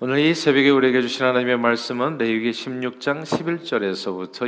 오늘 이 새벽에 우리에게 주신 하나님의 말씀은 레위기 16장 11절에서부터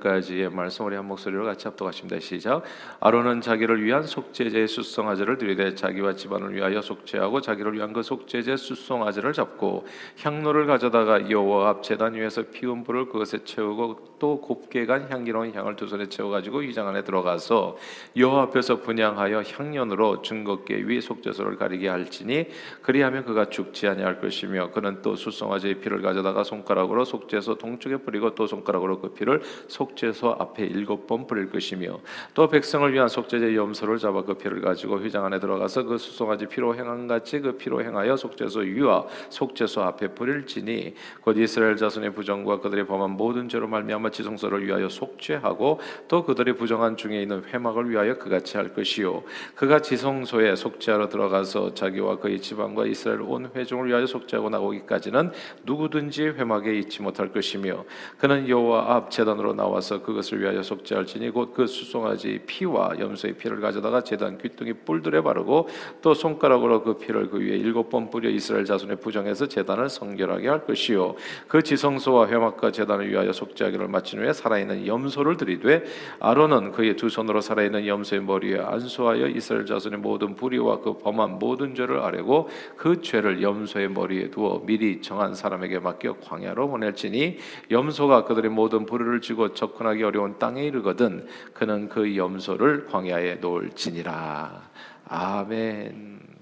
22절까지의 말씀 우리 한 목소리로 같이 합독하십니다. 시작. 아론은 자기를 위한 속죄제의 수송아지를 드리되 자기와 집안을 위하여 속죄하고 자기를 위한 그 속죄제 수송아지를 잡고 향로를 가져다가 여호와 앞 제단 위에서 피운 불을 그것에 채우고 또 곱게 간 향기로운 향을 두 손에 채워 가지고 위장 안에 들어가서 여호와 앞에서 분양하여 향년으로 증거계 위 속죄소를 가리게 할지니 그리하면 그가 죽지 아니할 것이며 그는 또 수송아지의 피를 가져다가 손가락으로 속죄소 동쪽에 뿌리고 또 손가락으로 그 피를 속죄소 앞에 일곱 번 뿌릴 것이며 또 백성을 위한 속죄제 염소를 잡아 그 피를 가지고 휘장 안에 들어가서 그 수송아지 피로 행한 같이 그 피로 행하여 속죄소 위와 속죄소 앞에 뿌릴지니 곧 이스라엘 자손의 부정과 그들의 범한 모든 죄로 말미암아 지성소를 위하여 속죄하고 또 그들의 부정한 중에 있는 회막을 위하여 그같이 할 것이요. 그가 지성소에 속죄하러 들어가서 자기와 그의 집안과 이스라엘 온 회중을 위하여 속죄하고 나고 나오기까지는 누구든지 회막에 있지 못할 것이며 그는 여호와 앞 제단으로 나와서 그것을 위하여 속죄할지니 곧 그 수송아지 피와 염소의 피를 가져다가 제단 귀뚱이 뿔들에 바르고 또 손가락으로 그 피를 그 위에 일곱 번 뿌려 이스라엘 자손의 부정해서 제단을 성결하게 할 것이요. 그 지성소와 회막과 제단을 위하여 속죄하기를 마친 후에 살아있는 염소를 들이되 아론은 그의 두 손으로 살아있는 염소의 머리에 안수하여 이스라엘 자손의 모든 불의와 그 범한 모든 죄를 아뢰고 그 죄를 염소의 머리에 두어 미리 정한 사람에게 맡겨 광야로 보낼지니 염소가 그들의 모든 불을 쥐고 접근하기 어려운 땅에 이르거든 그는 그 염소를 광야에 놓을지니라 아멘.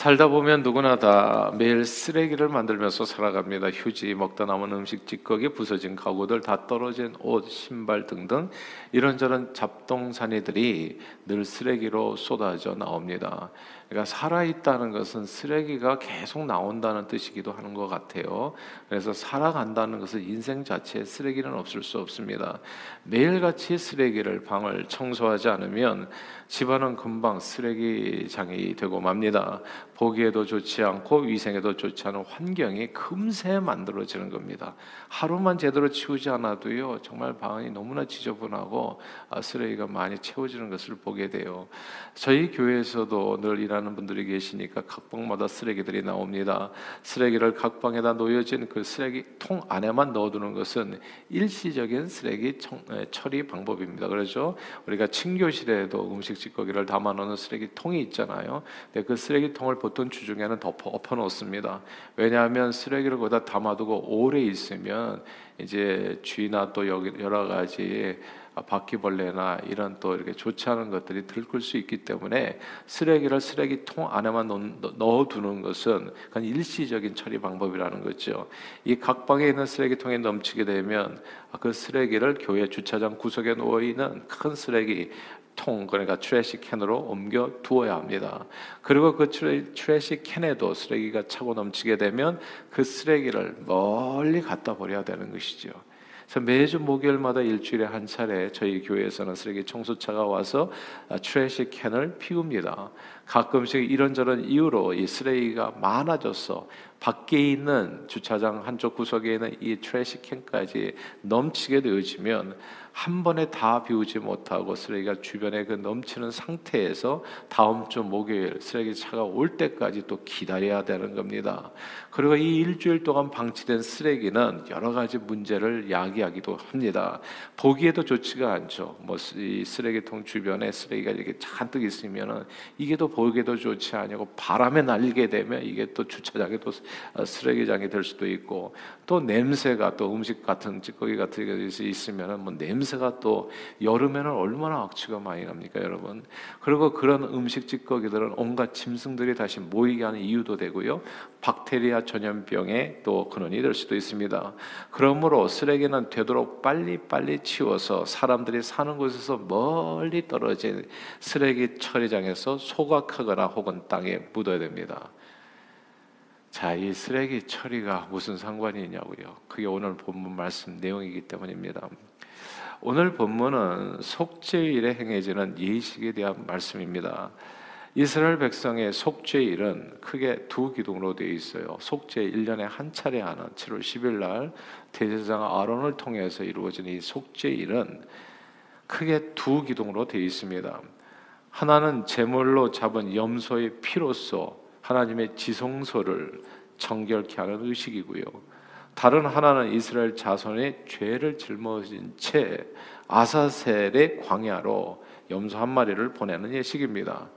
살다 보면 누구나 다 매일 쓰레기를 만들면서 살아갑니다. 휴지, 먹다 남은 음식, 찌꺼기, 부서진 가구들, 다 떨어진 옷, 신발 등등 이런저런 잡동사니들이 늘 쓰레기로 쏟아져 나옵니다. 그러니까 살아있다는 것은 쓰레기가 계속 나온다는 뜻이기도 하는 것 같아요. 그래서 살아간다는 것은 인생 자체에 쓰레기는 없을 수 없습니다. 매일같이 쓰레기를 방을 청소하지 않으면 집안은 금방 쓰레기장이 되고 맙니다. 보기에도 좋지 않고 위생에도 좋지 않은 환경이 금세 만들어지는 겁니다. 하루만 제대로 치우지 않아도요, 정말 방이 너무나 지저분하고 아, 쓰레기가 많이 채워지는 것을 보게 돼요. 저희 교회에서도 늘 이런 하는 분들이 계시니까 각 방마다 쓰레기들이 나옵니다. 쓰레기를 각 방에다 놓여진 그 쓰레기 통 안에만 넣어두는 것은 일시적인 쓰레기 처리 방법입니다. 그렇죠? 우리가 친교실에도 음식 찌꺼기를 담아놓는 쓰레기통이 있잖아요. 근데 그 쓰레기통을 보통 주중에는 덮어 엎어 놓습니다. 왜냐하면 쓰레기를 거기다 담아두고 오래 있으면 이제 쥐나 또 여러 가지 아, 바퀴벌레나 이런 또 이렇게 좋지 않은 것들이 들끓 수 있기 때문에 쓰레기를 쓰레기통 안에만 넣어두는 것은 그냥 일시적인 처리 방법이라는 거죠. 이 각 방에 있는 쓰레기통에 넘치게 되면 그 쓰레기를 교회 주차장 구석에 놓여 있는 큰 쓰레기 통 그러니까 trash can으로 옮겨 두어야 합니다. 그리고 그 trash can에도 쓰레기가 차고 넘치게 되면 그 쓰레기를 멀리 갖다 버려야 되는 것이죠. 그래서 매주 목요일마다 일주일에 한 차례 저희 교회에서는 쓰레기 청소차가 와서 아, trash can을 비웁니다. 가끔씩 이런저런 이유로 이 쓰레기가 많아져서 밖에 있는 주차장 한쪽 구석에 있는 이 trash can까지 넘치게 되어지면 한 번에 다 비우지 못하고 쓰레기가 주변에 그 넘치는 상태에서 다음 주 목요일 쓰레기 차가 올 때까지 또 기다려야 되는 겁니다. 그리고 이 일주일 동안 방치된 쓰레기는 여러 가지 문제를 야기하기도 합니다. 보기에도 좋지가 않죠. 뭐 이 쓰레기통 주변에 쓰레기가 이렇게 잔뜩 있으면은 이게 또 보기에도 좋지 않고 바람에 날리게 되면 이게 또 주차장에 또 쓰레기장이 될 수도 있고 또 냄새가 또 음식 같은 찌꺼기 같은 게 있으면은 뭐 냄새 냄새가 또 여름에는 얼마나 악취가 많이 납니까, 여러분? 그리고 그런 음식 찌꺼기들은 온갖 짐승들이 다시 모이게 하는 이유도 되고요. 박테리아 전염병의 또 근원이 될 수도 있습니다. 그러므로 쓰레기는 되도록 빨리빨리 치워서 사람들이 사는 곳에서 멀리 떨어진 쓰레기 처리장에서 소각하거나 혹은 땅에 묻어야 됩니다. 자, 이 쓰레기 처리가 무슨 상관이 있냐고요. 그게 오늘 본문 말씀 내용이기 때문입니다. 오늘 본문은 속죄일에 행해지는 예식에 대한 말씀입니다. 이스라엘 백성의 속죄일은 크게 두 기둥으로 되어 있어요. 속죄 1년에 한 차례 하는 7월 10일 날 대제사장 아론을 통해서 이루어진 이 속죄일은 크게 두 기둥으로 되어 있습니다. 하나는 제물로 잡은 염소의 피로써 하나님의 지성소를 정결케 하는 의식이고요. 다른 하나는 이스라엘 자손의 죄를 짊어진 채 아사셀의 광야로 염소 한 마리를 보내는 예식입니다.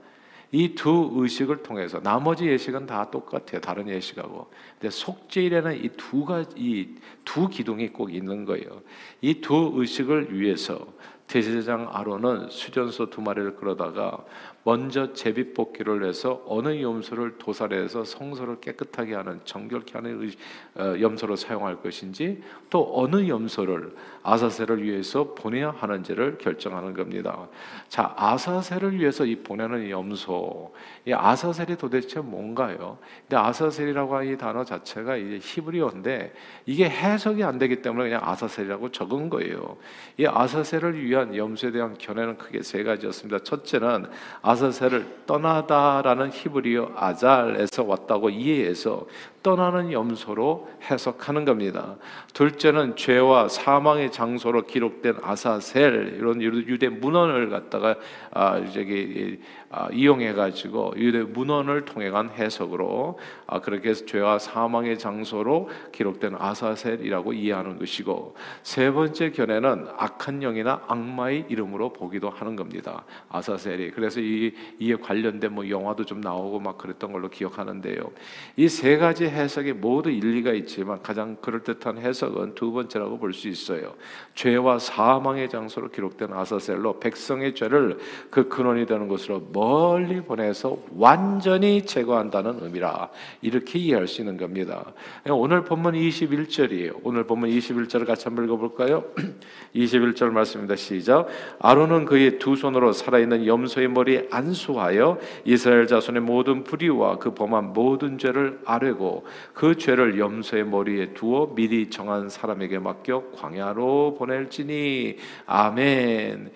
이 두 의식을 통해서 나머지 예식은 다 똑같아요. 다른 예식하고. 근데 속죄일에는 이 두 가지 두 기둥이 꼭 있는 거예요. 이 두 의식을 위해서 대제사장 아론은 수전소 두 마리를 끌어다가 먼저 제비 뽑기를 해서 어느 염소를 도살해서 성소를 깨끗하게 하는 정결케 하는 어, 염소로 사용할 것인지 또 어느 염소를 아사셀을 위해서 보내야 하는지를 결정하는 겁니다. 자, 아사셀을 위해서 이 보내는 염소, 이 아사셀이 도대체 뭔가요? 근데 아사셀이라고 하는 이 단어 자체가 이제 히브리어인데 이게 해석이 안 되기 때문에 그냥 아사셀이라고 적은 거예요. 이 아사셀을 위한 염소에 대한 견해는 크게 세 가지였습니다. 첫째는 아사셀을 떠나다라는 히브리어 아잘에서 왔다고 이해해서 떠나는 염소로 해석하는 겁니다. 둘째는 죄와 사망의 장소로 기록된 아사셀 이런 유대 문헌을 갖다가 아 저기 아, 이용해 가지고 유대 문헌을 통해 간 해석으로 아, 그렇게 해서 죄와 사망의 장소로 기록된 아사셀이라고 이해하는 것이고 세 번째 견해는 악한 영이나 악마의 이름으로 보기도 하는 겁니다. 아사셀이 그래서 이 이에 관련된 뭐 영화도 좀 나오고 막 그랬던 걸로 기억하는데요. 이 세 가지 해석이 모두 일리가 있지만 가장 그럴듯한 해석은 두 번째라고 볼 수 있어요. 죄와 사망의 장소로 기록된 아사셀로 백성의 죄를 그 근원이 되는 곳으로 멀리 보내서 완전히 제거한다는 의미라 이렇게 이해할 수 있는 겁니다. 오늘 본문 21절이에요. 오늘 본문 21절을 같이 한번 읽어볼까요? 21절 말씀입니다. 시작. 아론은 그의 두 손으로 살아있는 염소의 머리에 안수하여 이스라엘 자손의 모든 불의와 그 범한 모든 죄를 아뢰고 그 죄를 염소의 머리에 두어 미리 정한 사람에게 맡겨 광야로 보낼지니 아멘.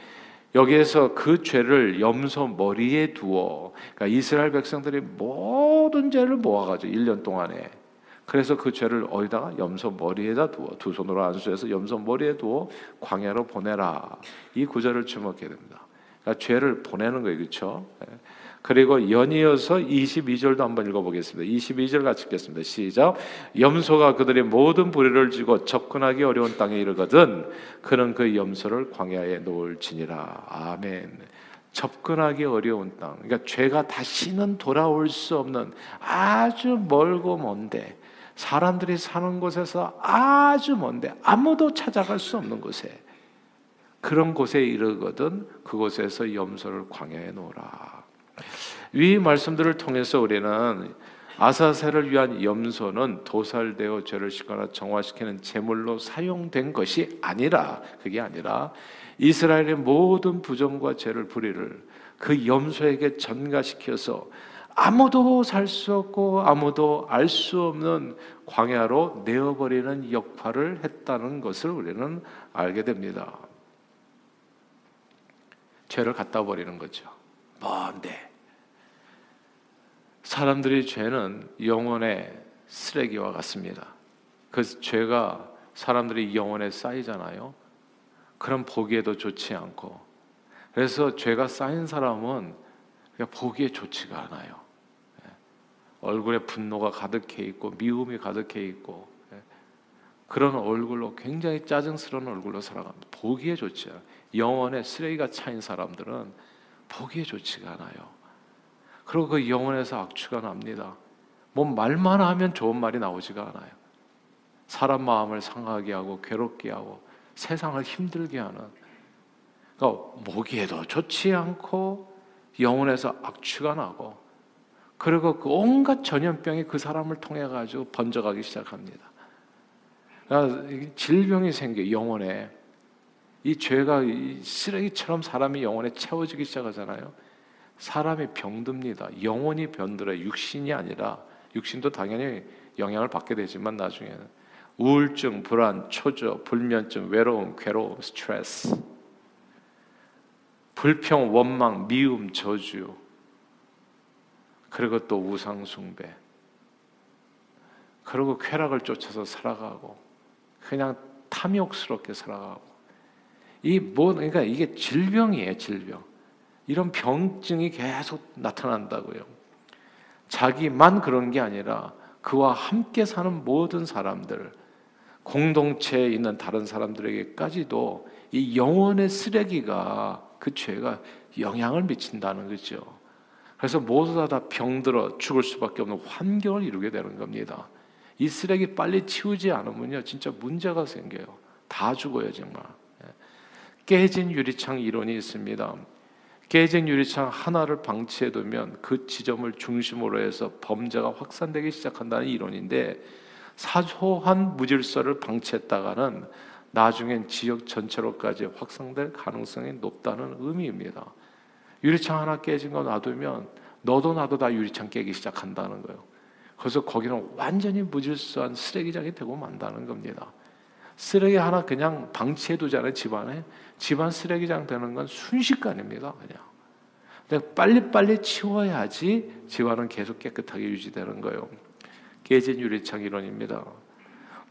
여기에서 그 죄를 염소 머리에 두어 그러니까 이스라엘 백성들이 모든 죄를 모아가지고 1년 동안에 그래서 그 죄를 어디다가 염소 머리에다 두어 두 손으로 안수해서 염소 머리에 두어 광야로 보내라 이 구절을 주목해야 됩니다. 그러니까 죄를 보내는 거예요, 그렇죠? 그리고 연이어서 22절도 한번 읽어보겠습니다. 22절 같이 읽겠습니다. 시작. 염소가 그들의 모든 부리를 쥐고 접근하기 어려운 땅에 이르거든 그는 그 염소를 광야에 놓을지니라. 아멘. 접근하기 어려운 땅. 그러니까 죄가 다시는 돌아올 수 없는 아주 멀고 먼데 사람들이 사는 곳에서 아주 먼데 아무도 찾아갈 수 없는 곳에 그런 곳에 이르거든 그곳에서 염소를 광야에 놓으라. 이 말씀들을 통해서 우리는 아사셀을 위한 염소는 도살되어 죄를 씻거나 정화시키는 제물로 사용된 것이 아니라 그게 아니라 이스라엘의 모든 부정과 죄를 불의를 그 염소에게 전가시켜서 아무도 살 수 없고 아무도 알 수 없는 광야로 내어버리는 역할을 했다는 것을 우리는 알게 됩니다. 죄를 갖다 버리는 거죠. 뭔데? 사람들의 죄는 영혼의 쓰레기와 같습니다. 그 죄가 사람들이 영혼에 쌓이잖아요. 그럼 보기에도 좋지 않고. 그래서 죄가 쌓인 사람은 보기에 좋지가 않아요. 예. 얼굴에 분노가 가득해 있고 미움이 가득해 있고 예. 그런 얼굴로 굉장히 짜증스러운 얼굴로 살아갑니다. 보기에 좋지 않아요. 영혼에 쓰레기가 차인 사람들은 보기에 좋지가 않아요. 그리고 그 영혼에서 악취가 납니다. 뭐 말만 하면 좋은 말이 나오지가 않아요. 사람 마음을 상하게 하고 괴롭게 하고 세상을 힘들게 하는 그러니까 보기에도 좋지 않고 영혼에서 악취가 나고 그리고 그 온갖 전염병이 그 사람을 통해 가지고 번져가기 시작합니다. 그러니까 질병이 생겨 영혼에 이 죄가 쓰레기처럼 사람이 영혼에 채워지기 시작하잖아요. 사람이 병듭니다. 영혼이 병들어 육신이 아니라 육신도 당연히 영향을 받게 되지만 나중에는 우울증, 불안, 초조, 불면증, 외로움, 괴로움, 스트레스, 불평, 원망, 미움, 저주, 그리고 또 우상 숭배, 그리고 쾌락을 쫓아서 살아가고 그냥 탐욕스럽게 살아가고 이 뭐 그러니까 이게 질병이에요, 질병. 이런 병증이 계속 나타난다고요. 자기만 그런 게 아니라 그와 함께 사는 모든 사람들, 공동체에 있는 다른 사람들에게까지도 이 영혼의 쓰레기가 그 죄가 영향을 미친다는 거죠. 그래서 모두 다 병들어 죽을 수밖에 없는 환경을 이루게 되는 겁니다. 이 쓰레기 빨리 치우지 않으면요, 진짜 문제가 생겨요. 다 죽어요, 정말. 예. 깨진 유리창 이론이 있습니다. 깨진 유리창 하나를 방치해두면 그 지점을 중심으로 해서 범죄가 확산되기 시작한다는 이론인데 사소한 무질서를 방치했다가는 나중엔 지역 전체로까지 확산될 가능성이 높다는 의미입니다. 유리창 하나 깨진 거 놔두면 너도 나도 다 유리창 깨기 시작한다는 거예요. 그래서 거기는 완전히 무질서한 쓰레기장이 되고 만다는 겁니다. 쓰레기 하나 그냥 방치해 두잖아요, 집안에. 집안 쓰레기장 되는 건 순식간입니다, 그냥. 근데 빨리빨리 치워야지 집안은 계속 깨끗하게 유지되는 거예요. 깨진 유리창 이론입니다.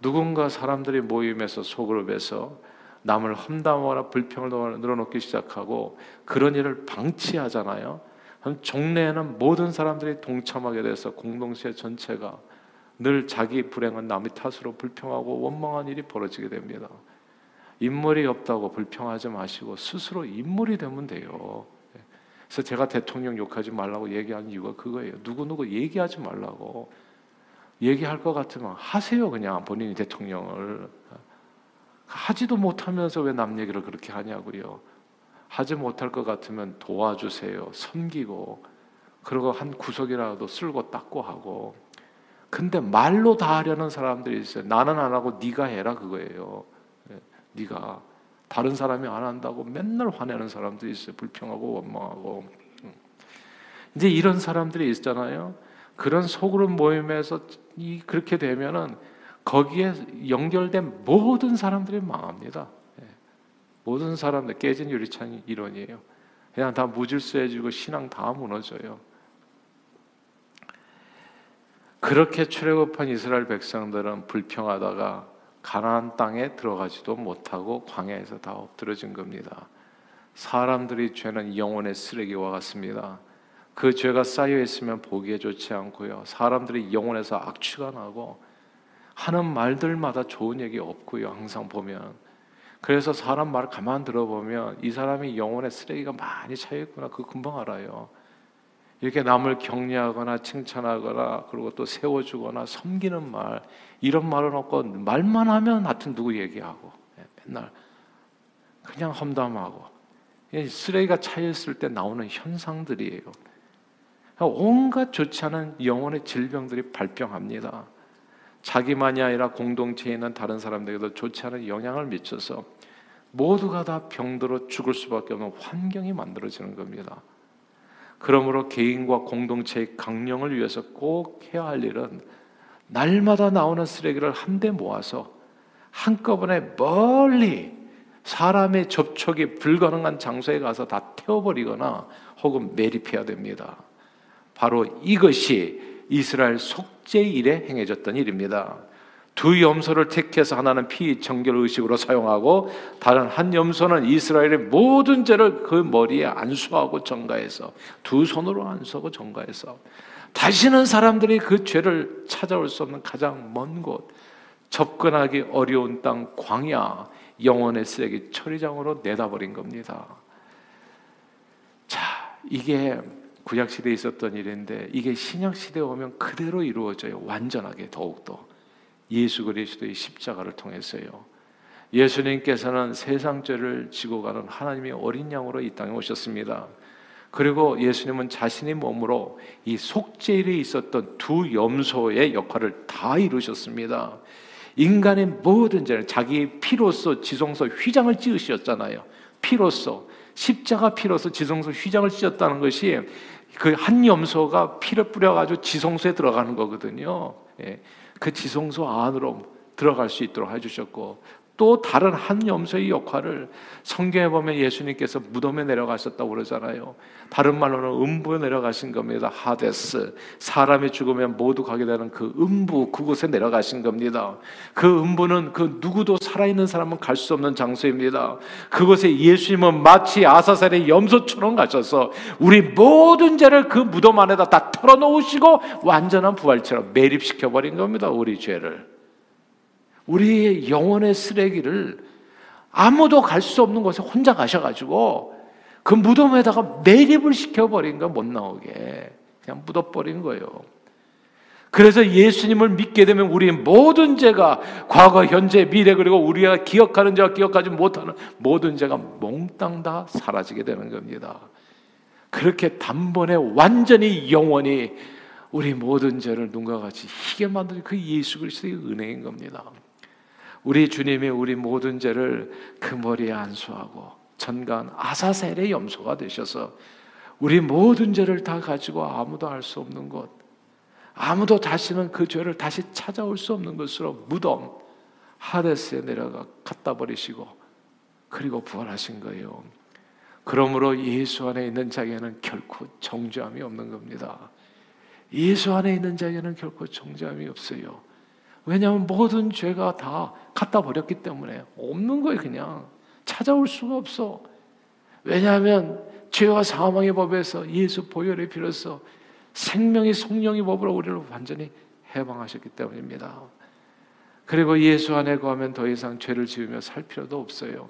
누군가 사람들이 모임에서 소그룹에서 남을 험담하거나 불평을 늘어놓기 시작하고 그런 일을 방치하잖아요. 그럼 종래에는 모든 사람들이 동참하게 돼서 공동체 전체가 늘 자기 불행은 남의 탓으로 불평하고 원망한 일이 벌어지게 됩니다. 인물이 없다고 불평하지 마시고 스스로 인물이 되면 돼요. 그래서 제가 대통령 욕하지 말라고 얘기하는 이유가 그거예요. 누구누구 얘기하지 말라고. 얘기할 것 같으면 하세요. 그냥 본인이 대통령을. 하지도 못하면서 왜 남 얘기를 그렇게 하냐고요. 하지 못할 것 같으면 도와주세요. 섬기고. 그리고 한 구석이라도 쓸고 닦고 하고. 근데 말로 다 하려는 사람들이 있어요. 나는 안 하고 네가 해라 그거예요. 예, 네가 다른 사람이 안 한다고 맨날 화내는 사람들이 있어요. 불평하고 원망하고. 음. 이제 이런 사람들이 있잖아요. 그런 소그룹 모임에서 이 그렇게 되면은 거기에 연결된 모든 사람들이 망합니다. 예. 모든 사람들 깨진 유리창이 이론이에요. 그냥 다 무질서해지고 신앙 다 무너져요. 그렇게 출애굽한 이스라엘 백성들은 불평하다가 가나안 땅에 들어가지도 못하고 광야에서 다 엎드려진 겁니다. 사람들이 죄는 영혼의 쓰레기와 같습니다. 그 죄가 쌓여 있으면 보기에 좋지 않고요. 사람들이 영혼에서 악취가 나고 하는 말들마다 좋은 얘기 없고요. 항상 보면 그래서 사람 말 가만 들어보면 이 사람이 영혼의 쓰레기가 많이 차여 있구나. 그 금방 알아요. 이렇게 남을 격려하거나 칭찬하거나 그리고 또 세워주거나 섬기는 말 이런 말은 없고 말만 하면 하여튼 누구 얘기하고 예, 맨날 그냥 험담하고 쓰레기가 차였을 때 나오는 현상들이에요. 온갖 좋지 않은 영혼의 질병들이 발병합니다. 자기만이 아니라 공동체에 있는 다른 사람들에게도 좋지 않은 영향을 미쳐서 모두가 다 병들어 죽을 수밖에 없는 환경이 만들어지는 겁니다. 그러므로 개인과 공동체의 강령을 위해서 꼭 해야 할 일은 날마다 나오는 쓰레기를 한데 모아서 한꺼번에 멀리 사람의 접촉이 불가능한 장소에 가서 다 태워버리거나 혹은 매립해야 됩니다. 바로 이것이 이스라엘 속죄 일에 행해졌던 일입니다. 두 염소를 택해서 하나는 피 정결 의식으로 사용하고 다른 한 염소는 이스라엘의 모든 죄를 그 머리에 안수하고 정가해서 두 손으로 안수하고 정가해서 다시는 사람들이 그 죄를 찾아올 수 없는 가장 먼 곳, 접근하기 어려운 땅 광야 영원의 쓰레기 처리장으로 내다버린 겁니다. 자, 이게 구약 시대에 있었던 일인데 이게 신약 시대에 오면 그대로 이루어져요. 완전하게 더욱더. 예수 그리스도의 십자가를 통해서요. 예수님께서는 세상 죄를 지고 가는 하나님의 어린 양으로 이 땅에 오셨습니다. 그리고 예수님은 자신의 몸으로 이 속죄일에 있었던 두 염소의 역할을 다 이루셨습니다. 인간의 모든 죄는 자기 피로서 지성소 휘장을 찍으셨잖아요. 피로서 십자가 피로서 지성소 휘장을 찢었다는 것이 그 한 염소가 피를 뿌려가지고 지성소에 들어가는 거거든요. 예. 그 지성소 안으로 들어갈 수 있도록 해주셨고 또 다른 한 염소의 역할을 성경에 보면 예수님께서 무덤에 내려가셨다고 그러잖아요. 다른 말로는 음부에 내려가신 겁니다. 하데스. 사람이 죽으면 모두 가게 되는 그 음부, 그곳에 내려가신 겁니다. 그 음부는 그 누구도 살아있는 사람은 갈 수 없는 장소입니다. 그곳에 예수님은 마치 아사셀의 염소처럼 가셔서 우리 모든 죄를 그 무덤 안에다 다 털어놓으시고 완전한 부활처럼 매립시켜버린 겁니다. 우리 죄를. 우리의 영혼의 쓰레기를 아무도 갈 수 없는 곳에 혼자 가셔가지고 그 무덤에다가 매립을 시켜버린 거 못 나오게 그냥 묻어버린 거예요. 그래서 예수님을 믿게 되면 우리 모든 죄가 과거, 현재, 미래 그리고 우리가 기억하는 죄와 기억하지 못하는 모든 죄가 몽땅 다 사라지게 되는 겁니다. 그렇게 단번에 완전히 영원히 우리 모든 죄를 눈과 같이 희게 만드는 그 예수 그리스도의 은혜인 겁니다. 우리 주님이 우리 모든 죄를 그 머리에 안수하고 전간 아사셀의 염소가 되셔서 우리 모든 죄를 다 가지고 아무도 알 수 없는 것, 아무도 다시는 그 죄를 다시 찾아올 수 없는 것으로 무덤 하데스에 내려가 갖다 버리시고 그리고 부활하신 거예요. 그러므로 예수 안에 있는 자에게는 결코 정죄함이 없는 겁니다. 예수 안에 있는 자에게는 결코 정죄함이 없어요. 왜냐하면 모든 죄가 다 갖다 버렸기 때문에 없는 거예요, 그냥. 찾아올 수가 없어. 왜냐하면 죄와 사망의 법에서 예수 보혈의 피로서 생명의 성령의 법으로 우리를 완전히 해방하셨기 때문입니다. 그리고 예수 안에 거하면 더 이상 죄를 지으며 살 필요도 없어요.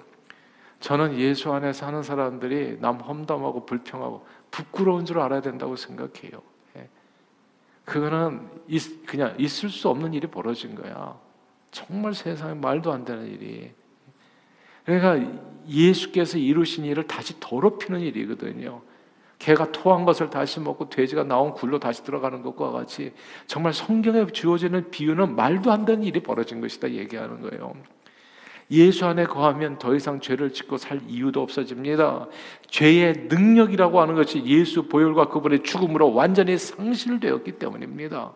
저는 예수 안에 사는 사람들이 남 험담하고 불평하고 부끄러운 줄 알아야 된다고 생각해요. 그거는 있, 그냥 있을 수 없는 일이 벌어진 거야. 정말 세상에 말도 안 되는 일이. 그러니까 예수께서 이루신 일을 다시 더럽히는 일이거든요. 개가 토한 것을 다시 먹고 돼지가 나온 굴로 다시 들어가는 것과 같이 정말 성경에 주어지는 비유는 말도 안 되는 일이 벌어진 것이다 얘기하는 거예요. 예수 안에 거하면 더 이상 죄를 짓고 살 이유도 없어집니다. 죄의 능력이라고 하는 것이 예수 보혈과 그분의 죽음으로 완전히 상실되었기 때문입니다.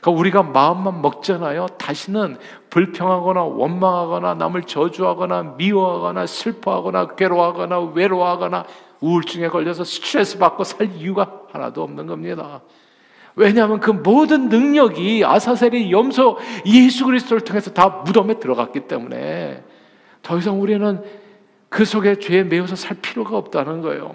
그러니까 우리가 마음만 먹잖아요. 다시는 불평하거나 원망하거나 남을 저주하거나 미워하거나 슬퍼하거나 괴로워하거나 외로워하거나 우울증에 걸려서 스트레스 받고 살 이유가 하나도 없는 겁니다. 왜냐하면 그 모든 능력이 아사셀의 염소 예수 그리스도를 통해서 다 무덤에 들어갔기 때문에 더 이상 우리는 그 속에 죄에 매여서 살 필요가 없다는 거예요.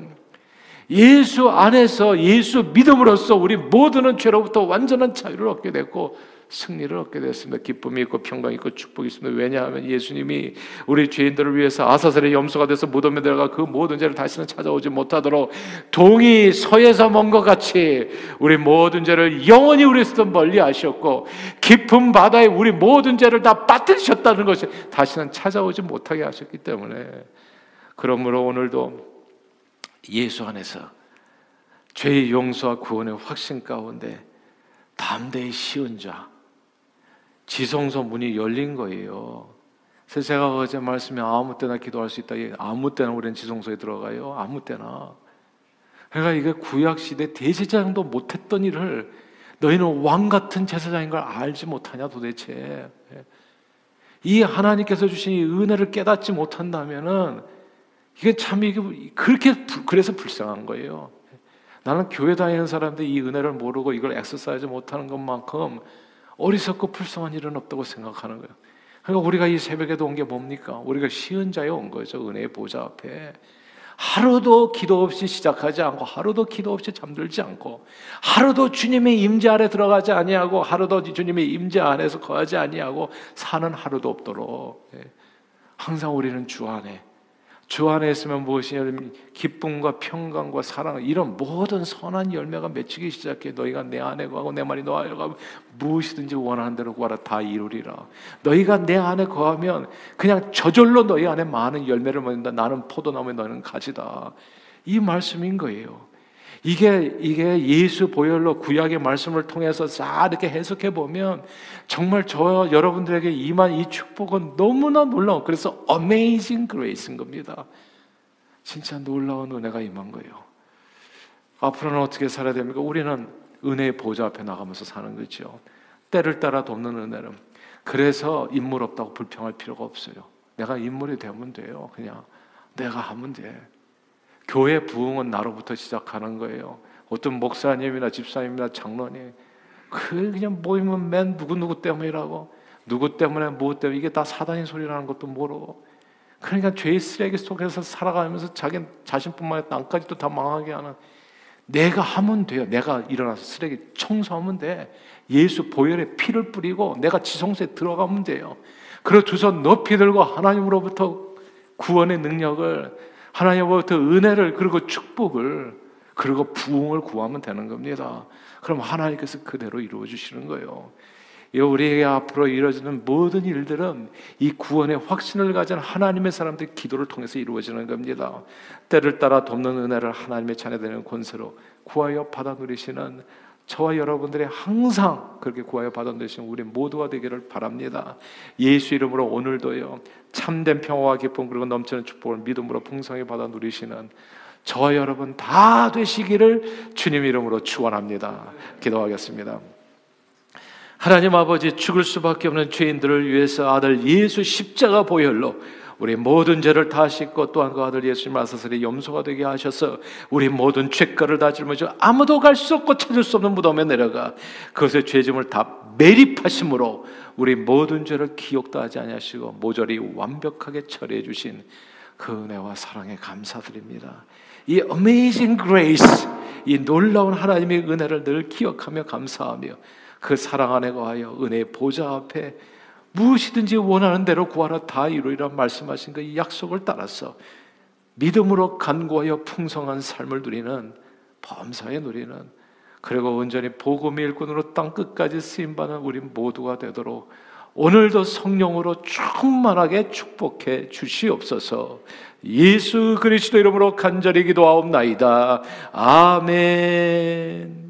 예수 안에서 예수 믿음으로써 우리 모두는 죄로부터 완전한 자유를 얻게 됐고 승리를 얻게 됐습니다. 기쁨이 있고 평강이 있고 축복이 있습니다. 왜냐하면 예수님이 우리 죄인들을 위해서 아사셀의 염소가 돼서 무덤에 들어가 그 모든 죄를 다시는 찾아오지 못하도록 동이 서에서 먼 것 같이 우리 모든 죄를 영원히 우리에서 멀리 하셨고 깊은 바다에 우리 모든 죄를 다 빠뜨리셨다는 것이 다시는 찾아오지 못하게 하셨기 때문에 그러므로 오늘도 예수 안에서 죄의 용서와 구원의 확신 가운데 담대히 쉬운 자 지성소 문이 열린 거예요. 그래서 제가 어제 말씀에 아무 때나 기도할 수 있다. 아무 때나 우리는 지성소에 들어가요. 아무 때나. 그러니까 이게 구약 시대 대제사장도 못했던 일을 너희는 왕 같은 제사장인 걸 알지 못하냐 도대체. 이 하나님께서 주신 이 은혜를 깨닫지 못한다면은 이게 참 이게 그렇게 그래서 불쌍한 거예요. 나는 교회 다니는 사람들이 이 은혜를 모르고 이걸 엑서사이즈 못하는 것만큼 어리석고 불쌍한 일은 없다고 생각하는 거예요. 그러니까 우리가 이 새벽에도 온 게 뭡니까? 우리가 쉬은 자에 온 거죠. 은혜의 보좌 앞에. 하루도 기도 없이 시작하지 않고 하루도 기도 없이 잠들지 않고 하루도 주님의 임재 아래 들어가지 아니하고 하루도 주님의 임재 안에서 거하지 아니하고 사는 하루도 없도록 예. 항상 우리는 주 안에 주 안에 있으면 무엇이냐면 기쁨과 평강과 사랑 이런 모든 선한 열매가 맺히기 시작해 너희가 내 안에 거하고 내 말이 너 안에 거하면 무엇이든지 원하는 대로 구하라 다 이루리라. 너희가 내 안에 거하면 그냥 저절로 너희 안에 많은 열매를 맺는다. 나는 포도나무에 너희는 가지다. 이 말씀인 거예요 이게 이게 예수 보혈로 구약의 말씀을 통해서 싹 이렇게 해석해 보면 정말 저 여러분들에게 임한 이 축복은 너무나 놀라워. 그래서 amazing grace인 겁니다. 진짜 놀라운 은혜가 임한 거예요. 앞으로는 어떻게 살아야 됩니까? 우리는 은혜의 보좌 앞에 나가면서 사는 거죠. 때를 따라 돕는 은혜는. 그래서 인물 없다고 불평할 필요가 없어요. 내가 인물이 되면 돼요. 그냥 내가 하면 돼. 교회 부흥은 나로부터 시작하는 거예요. 어떤 목사님이나 집사님이나 장로님 그 그냥 모이면 맨 누구 누구 때문이라고 누구 때문에 뭐 때문에 이게 다 사단의 소리라는 것도 모르고 그러니까 죄의 쓰레기 속에서 살아가면서 자기 자신뿐만 아니라 땅까지도 다 망하게 하는 내가 하면 돼요. 내가 일어나서 쓰레기 청소하면 돼. 예수 보혈에 피를 뿌리고 내가 지성소에 들어가면 돼요. 그리고 두 손 높이 들고 하나님으로부터 구원의 능력을 하나님으로부터 은혜를 그리고 축복을 그리고 부흥을 구하면 되는 겁니다. 그럼 하나님께서 그대로 이루어 주시는 거예요. 우리에게 앞으로 이루어지는 모든 일들은 이 구원의 확신을 가진 하나님의 사람들 기도를 통해서 이루어지는 겁니다. 때를 따라 돕는 은혜를 하나님의 자녀되는 권세로 구하여 받아 누리시는 저와 여러분들이 항상 그렇게 구하여 받아 누리시는 우리 모두가 되기를 바랍니다. 예수 이름으로 오늘도요 참된 평화와 기쁨 그리고 넘치는 축복을 믿음으로 풍성히 받아 누리시는 저와 여러분 다 되시기를 주님 이름으로 축원합니다. 기도하겠습니다. 하나님 아버지 죽을 수밖에 없는 죄인들을 위해서 아들 예수 십자가 보혈로 우리 모든 죄를 다 씻고 또한 그 아들 예수님 아사슬이 염소가 되게 하셔서 우리 모든 죄가를 다 짊어져 아무도 갈 수 없고 찾을 수 없는 무덤에 내려가 그것의 죄짐을 다 매립하심으로 우리 모든 죄를 기억도 하지 아니하시고 모조리 완벽하게 처리해 주신 그 은혜와 사랑에 감사드립니다. 이 amazing grace, 이 놀라운 하나님의 은혜를 늘 기억하며 감사하며 그 사랑 안에 거하여 은혜의 보좌 앞에 무엇이든지 원하는 대로 구하라 다 이루리라 말씀하신 그 약속을 따라서 믿음으로 간구하여 풍성한 삶을 누리는 범사에 누리는 그리고 온전히 복음 일꾼으로 땅 끝까지 쓰임 받는 우리 모두가 되도록 오늘도 성령으로 충만하게 축복해 주시옵소서. 예수 그리스도 이름으로 간절히 기도하옵나이다. 아멘.